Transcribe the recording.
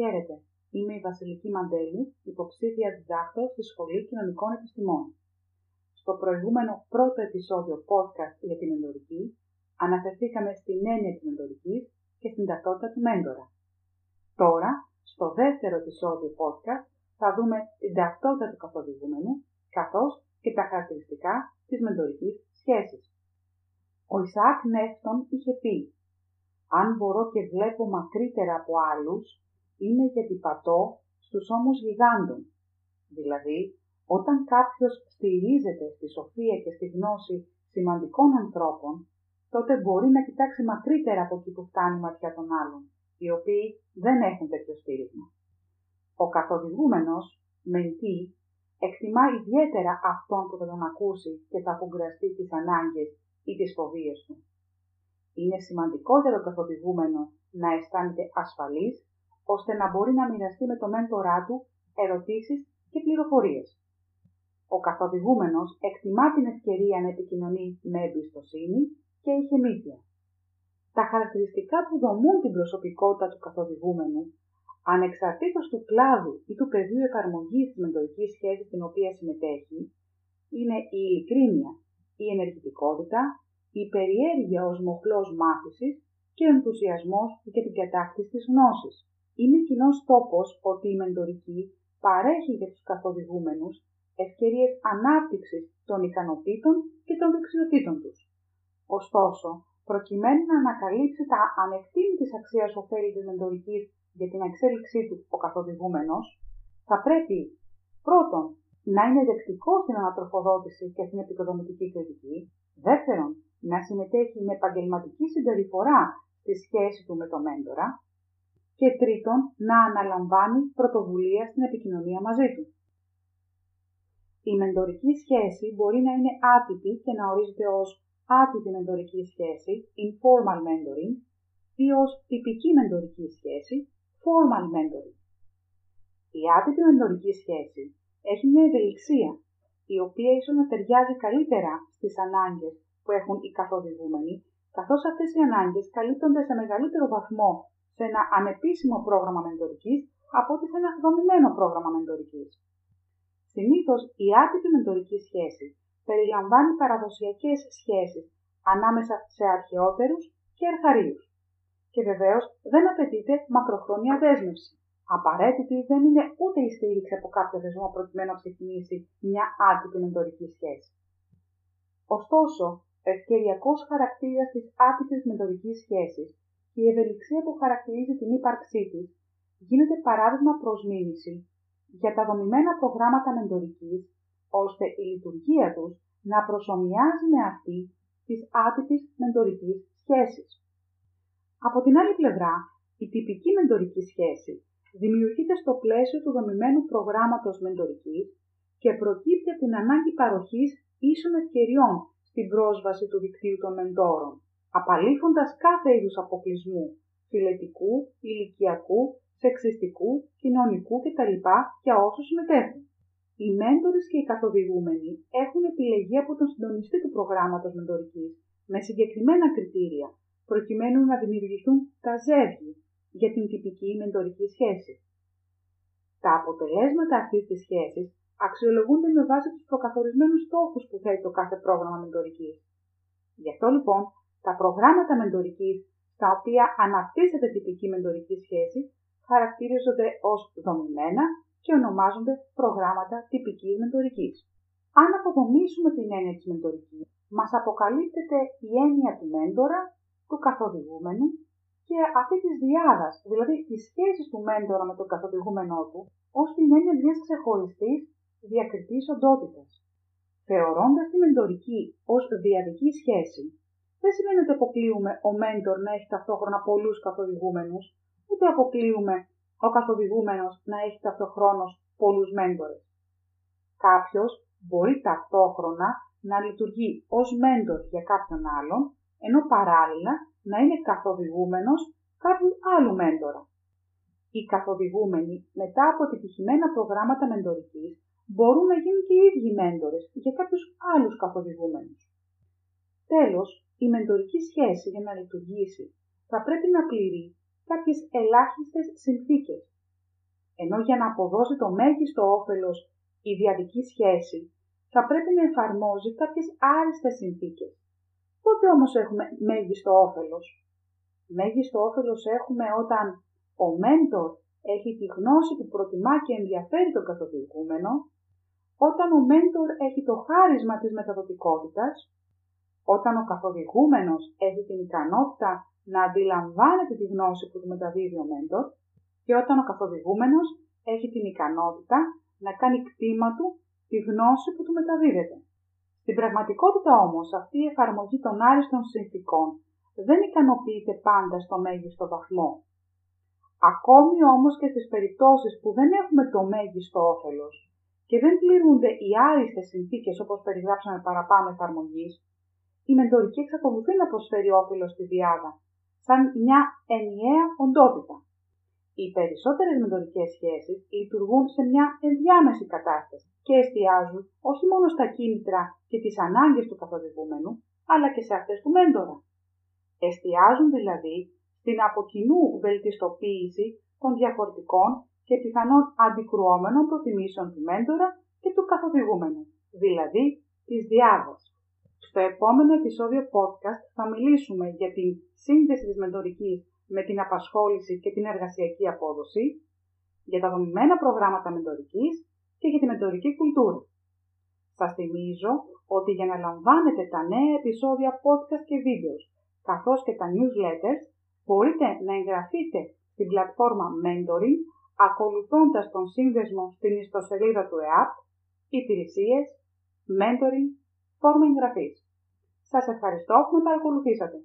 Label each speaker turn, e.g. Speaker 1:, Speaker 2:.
Speaker 1: Χαίρετε, είμαι η Βασιλική Μαντέλη, υποψήφια διδάκτω στη Σχολή Κοινωνικών Επιστημών. Στο προηγούμενο πρώτο επεισόδιο podcast για την μεντορική, αναφερθήκαμε στην έννοια της μεντορικής και στην ταυτότητα του μέντορα. Τώρα, στο δεύτερο επεισόδιο podcast, θα δούμε την ταυτότητα του καθοδηγούμενου, καθώς και τα χαρακτηριστικά της μεντορικής σχέσης. Ο Ισαάκ Νεύτον είχε πει «Αν μπορώ και βλέπω μακρύτερα από άλλους, είναι γιατί πατώ στους ώμους γιγάντων». Δηλαδή, όταν κάποιος στηρίζεται στη σοφία και στη γνώση σημαντικών ανθρώπων, τότε μπορεί να κοιτάξει μακρύτερα από εκεί που φτάνει η ματιά των άλλων, οι οποίοι δεν έχουν τέτοιο στήριγμα. Ο καθοδηγούμενος, μεντή, εκτιμά ιδιαίτερα αυτόν που θα τον ακούσει και θα απογκραστεί τις ανάγκες ή τις φοβίες του. Είναι σημαντικό για τον καθοδηγούμενος να αισθάνεται ασφαλής, ώστε να μπορεί να μοιραστεί με το μέντορά του ερωτήσεις και πληροφορίες. Ο καθοδηγούμενος εκτιμά την ευκαιρία να επικοινωνεί με εμπιστοσύνη και ηχεμήθεια. Τα χαρακτηριστικά που δομούν την προσωπικότητα του καθοδηγούμενου, ανεξαρτήτως του κλάδου ή του πεδίου εφαρμογής της μεντορικής σχέσης στην οποία συμμετέχει, είναι η ειλικρίνεια, η ενεργητικότητα, η περιέργεια ως μοχλός μάθησης και ο ενθουσιασμός για την κατάκτηση της γνώσης. Είναι κοινός τόπος ότι η μεντορική παρέχει για τους καθοδηγούμενους ευκαιρίες ανάπτυξης των ικανοτήτων και των δεξιοτήτων τους. Ωστόσο, προκειμένου να ανακαλύψει τα ανεκτήμητης αξίας ωφέλη της μεντορικής για την εξέλιξή του ο καθοδηγούμενος, θα πρέπει πρώτον να είναι δεκτικό στην ανατροφοδότηση και στην επικοδομητική κριτική, δεύτερον να συμμετέχει με επαγγελματική συμπεριφορά στη σχέση του με το μέντορα και τρίτον να αναλαμβάνει πρωτοβουλία στην επικοινωνία μαζί του. Η μεντορική σχέση μπορεί να είναι άτυπη και να ορίζεται ως άτυπη μεντορική σχέση, informal mentoring, ή ως τυπική μεντορική σχέση, formal mentoring. Η άτυπη μεντορική σχέση έχει μια ευελιξία, η οποία ίσως να ταιριάζει καλύτερα στις ανάγκες που έχουν οι καθοδηγούμενοι, καθώς αυτές οι ανάγκες καλύπτονται σε μεγαλύτερο βαθμό σε ένα ανεπίσημο πρόγραμμα μεντορικής από ότι σε ένα δομημένο πρόγραμμα μεντορικής. Συνήθως η άτυπη μεντορική σχέση περιλαμβάνει παραδοσιακές σχέσεις ανάμεσα σε αρχαιότερους και αρχαρίους. Και βεβαίως δεν απαιτείται μακροχρόνια δέσμευση. Απαραίτητη δεν είναι ούτε η στήριξη από κάποιο δεσμό προκειμένου να ξεκινήσει μια άτυπη μεντορική σχέση. Ωστόσο, ο ευκαιριακός χαρακτήρας της άτυπης μεντορικής σχέσης και η ευελιξία που χαρακτηρίζει την ύπαρξή τη γίνεται παράδειγμα προς για τα δομημένα προγράμματα μεντορικής, ώστε η λειτουργία τους να προσωμιάζει με αυτή τη άτυπη μεντορικής σχέση. Από την άλλη πλευρά, η τυπική μεντορική σχέση δημιουργείται στο πλαίσιο του δομημένου προγράμματος μεντορικής και προκύπτει από την ανάγκη παροχής ίσων ευκαιριών στην πρόσβαση του δικτύου των μεντόρων, απαλήφοντας κάθε είδους αποκλεισμού φιλετικού, ηλικιακού, σεξιστικού, κοινωνικού κτλ. για όσους συμμετέχουν. Οι μέντορες και οι καθοδηγούμενοι έχουν επιλεγεί από τον συντονιστή του προγράμματος μεντορικής με συγκεκριμένα κριτήρια, προκειμένου να δημιουργηθούν τα ζεύγη για την τυπική μεντορική σχέση. Τα αποτελέσματα αυτής της σχέσης αξιολογούνται με βάση τους προκαθορισμένους στόχους που θέτει το κάθε πρόγραμμα μεντορικής. Γι' αυτό λοιπόν τα προγράμματα μεντορικής στα οποία αναπτύσσεται τυπική μεντορική σχέση χαρακτηρίζονται ως δομημένα και ονομάζονται προγράμματα τυπικής μεντορικής. Αν αποδομήσουμε την έννοια της μεντορικής, μας αποκαλύπτεται η έννοια του μέντορα, του καθοδηγούμενου και αυτή της διάδας, δηλαδή της σχέσης του μέντορα με τον καθοδηγούμενό του, ως την έννοια μιας ξεχωριστής διακριτής οντότητας. Θεωρώντας τη μεντορική ως διαδική σχέση, δεν σημαίνει ότι αποκλείουμε ο μέντορ να έχει ταυτόχρονα πολλούς καθοδηγούμενους, ούτε αποκλείουμε ο καθοδηγούμενος να έχει ταυτόχρονα πολλούς μέντορες. Κάποιος μπορεί ταυτόχρονα να λειτουργεί ως μέντορ για κάποιον άλλον, ενώ παράλληλα να είναι καθοδηγούμενος κάποιου άλλου μέντορα. Οι καθοδηγούμενοι μετά από επιτυχημένα προγράμματα μεντορικής μπορούν να γίνουν και οι ίδιοι μέντορες για κάποιους άλλους καθοδηγούμενους. Τέλος, η μεντορική σχέση για να λειτουργήσει θα πρέπει να πληρεί κάποιες ελάχιστες συνθήκες, ενώ για να αποδώσει το μέγιστο όφελος η διαδική σχέση θα πρέπει να εφαρμόζει κάποιες άριστες συνθήκες. Πότε όμως έχουμε μέγιστο όφελος; Μέγιστο όφελος έχουμε όταν ο μέντορ έχει τη γνώση που προτιμά και ενδιαφέρει τον καθοδηγούμενο, όταν ο μέντορ έχει το χάρισμα της μεταδοτικότητας, όταν ο καθοδηγούμενος έχει την ικανότητα να αντιλαμβάνεται τη γνώση που του μεταδίδει ο μέντορ και όταν ο καθοδηγούμενος έχει την ικανότητα να κάνει κτήμα του τη γνώση που του μεταδίδεται. Στην πραγματικότητα όμως αυτή η εφαρμογή των άριστων συνθήκων δεν ικανοποιείται πάντα στο μέγιστο βαθμό. Ακόμη όμως και στις περιπτώσεις που δεν έχουμε το μέγιστο όφελος και δεν πληρούνται οι άριστες συνθήκες όπως περιγράψαμε παραπάνω εφαρμογής, η μεντορική εξακολουθεί να προσφέρει όφελο στη διάδα, σαν μια ενιαία οντότητα. Οι περισσότερες μεντορικές σχέσεις λειτουργούν σε μια ενδιάμεση κατάσταση και εστιάζουν όχι μόνο στα κίνητρα και τις ανάγκες του καθοδηγούμενου, αλλά και σε αυτές του μέντορα. Εστιάζουν δηλαδή στην αποκοινού βελτιστοποίηση των διαφορετικών και πιθανών αντικρουόμενων προτιμήσεων του μέντορα και του καθοδηγούμενου, δηλαδή της διάδοσης. Στο επόμενο επεισόδιο podcast θα μιλήσουμε για την σύνδεση της μεντορικής με την απασχόληση και την εργασιακή απόδοση, για τα δομημένα προγράμματα μεντορικής και για τη μεντορική κουλτούρα. Σας θυμίζω ότι για να λαμβάνετε τα νέα επεισόδια podcast και βίντεος, καθώς και τα newsletters, μπορείτε να εγγραφείτε στην πλατφόρμα Mentoring ακολουθώντας τον σύνδεσμο στην ιστοσελίδα του ΕΑΠ, υπηρεσίες, mentoring, φόρμα εγγραφής. Σας ευχαριστώ που με παρακολουθήσατε.